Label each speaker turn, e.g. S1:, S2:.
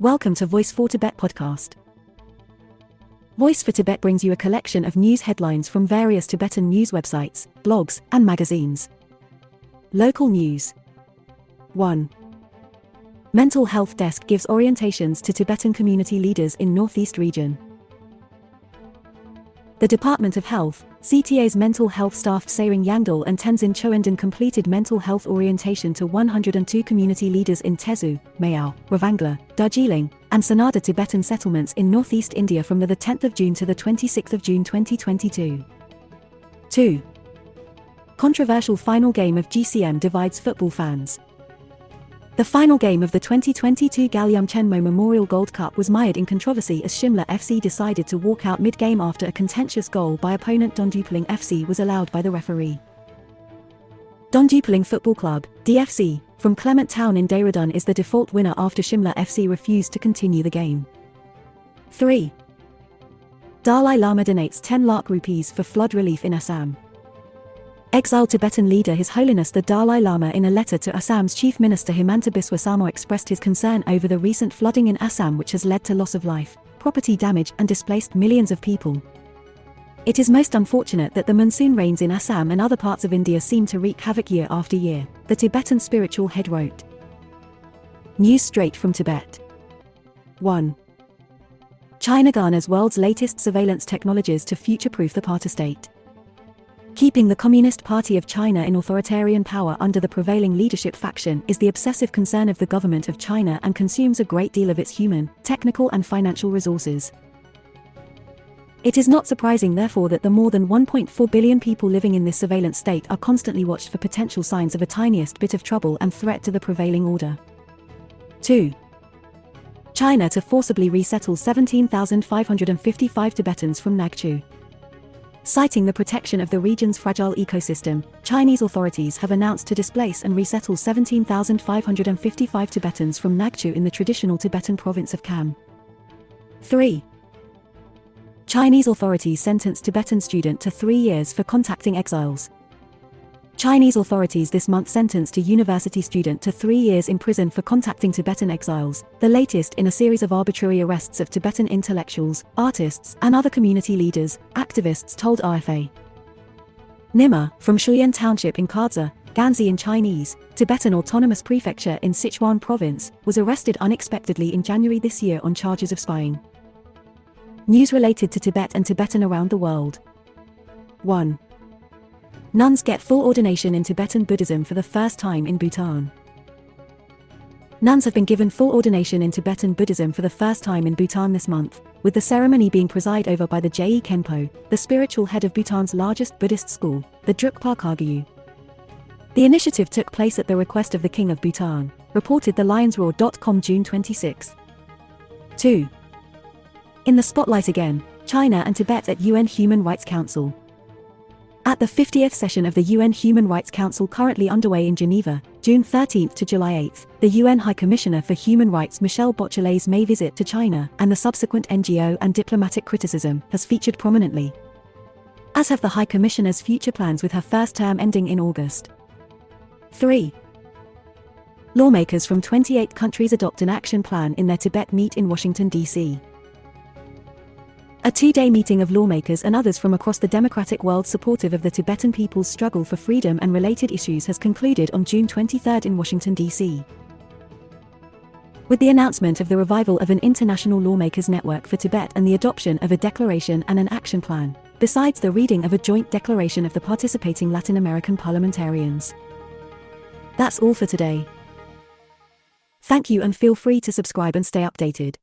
S1: Welcome to Voice for Tibet podcast. Voice for Tibet brings you a collection of news headlines from various Tibetan news websites, blogs, and magazines. Local news 1. Mental Health Desk gives orientations to Tibetan community leaders in Northeast region. The Department of Health, CTA's mental health staff Tsering Yangdal and Tenzin Choendan completed mental health orientation to 102 community leaders in Tezu, Miao, Ravangla, Darjeeling, and Sonada Tibetan settlements in northeast India from the 10th of June to the 26th of June 2022. 2. Controversial final game of GCM divides football fans. The final game of the 2022 Gyalyum Chenmo Memorial Gold Cup was mired in controversy as Shimla FC decided to walk out mid-game after a contentious goal by opponent Dondupaling FC was allowed by the referee. Dondupaling Football Club, DFC, from Clement Town in Dehradun is the default winner after Shimla FC refused to continue the game. 3. Dalai Lama donates 10 lakh rupees for flood relief in Assam. Exiled Tibetan leader His Holiness the Dalai Lama in a letter to Assam's Chief Minister Himanta Biswa Sarma expressed his concern over the recent flooding in Assam which has led to loss of life, property damage and displaced millions of people. It is most unfortunate that the monsoon rains in Assam and other parts of India seem to wreak havoc year after year, the Tibetan spiritual head wrote. News straight from Tibet. 1. China garners world's latest surveillance technologies to future-proof the party state. Keeping the Communist Party of China in authoritarian power under the prevailing leadership faction is the obsessive concern of the government of China and consumes a great deal of its human, technical and financial resources. It is not surprising therefore that the more than 1.4 billion people living in this surveillance state are constantly watched for potential signs of a tiniest bit of trouble and threat to the prevailing order. 2. China to forcibly resettle 17,555 Tibetans from Nagchu. Citing the protection of the region's fragile ecosystem, Chinese authorities have announced to displace and resettle 17,555 Tibetans from Nagchu in the traditional Tibetan province of Kham. 3. Chinese authorities sentenced Tibetan student to three years for contacting exiles. Chinese authorities this month sentenced a university student to three years in prison for contacting Tibetan exiles, the latest in a series of arbitrary arrests of Tibetan intellectuals, artists, and other community leaders, activists told RFA. Nima, from Shuyan Township in Kardza, Ganzi in Chinese, Tibetan Autonomous Prefecture in Sichuan Province, was arrested unexpectedly in January this year on charges of spying. News related to Tibet and Tibetan around the world. 1. Nuns get full ordination in Tibetan Buddhism for the first time in Bhutan. Nuns have been given full ordination in Tibetan Buddhism for the first time in Bhutan this month, with the ceremony being presided over by the Je Khenpo, the spiritual head of Bhutan's largest Buddhist school, the Drukpa Kagyu. The initiative took place at the request of the King of Bhutan, reported the lionsroar.com June 26. 2. In the spotlight again, China and Tibet at UN Human Rights Council. At the 50th session of the UN Human Rights Council currently underway in Geneva, June 13 to July 8, the UN High Commissioner for Human Rights Michelle Bachelet's May visit to China and the subsequent NGO and diplomatic criticism has featured prominently. As have the High Commissioner's future plans with her first term ending in August. 3. Lawmakers from 28 countries adopt an action plan in their Tibet meet in Washington, D.C. A two-day meeting of lawmakers and others from across the democratic world supportive of the Tibetan people's struggle for freedom and related issues has concluded on June 23 in Washington, D.C. With the announcement of the revival of an international lawmakers network for Tibet and the adoption of a declaration and an action plan, besides the reading of a joint declaration of the participating Latin American parliamentarians. That's all for today. Thank you and feel free to subscribe and stay updated.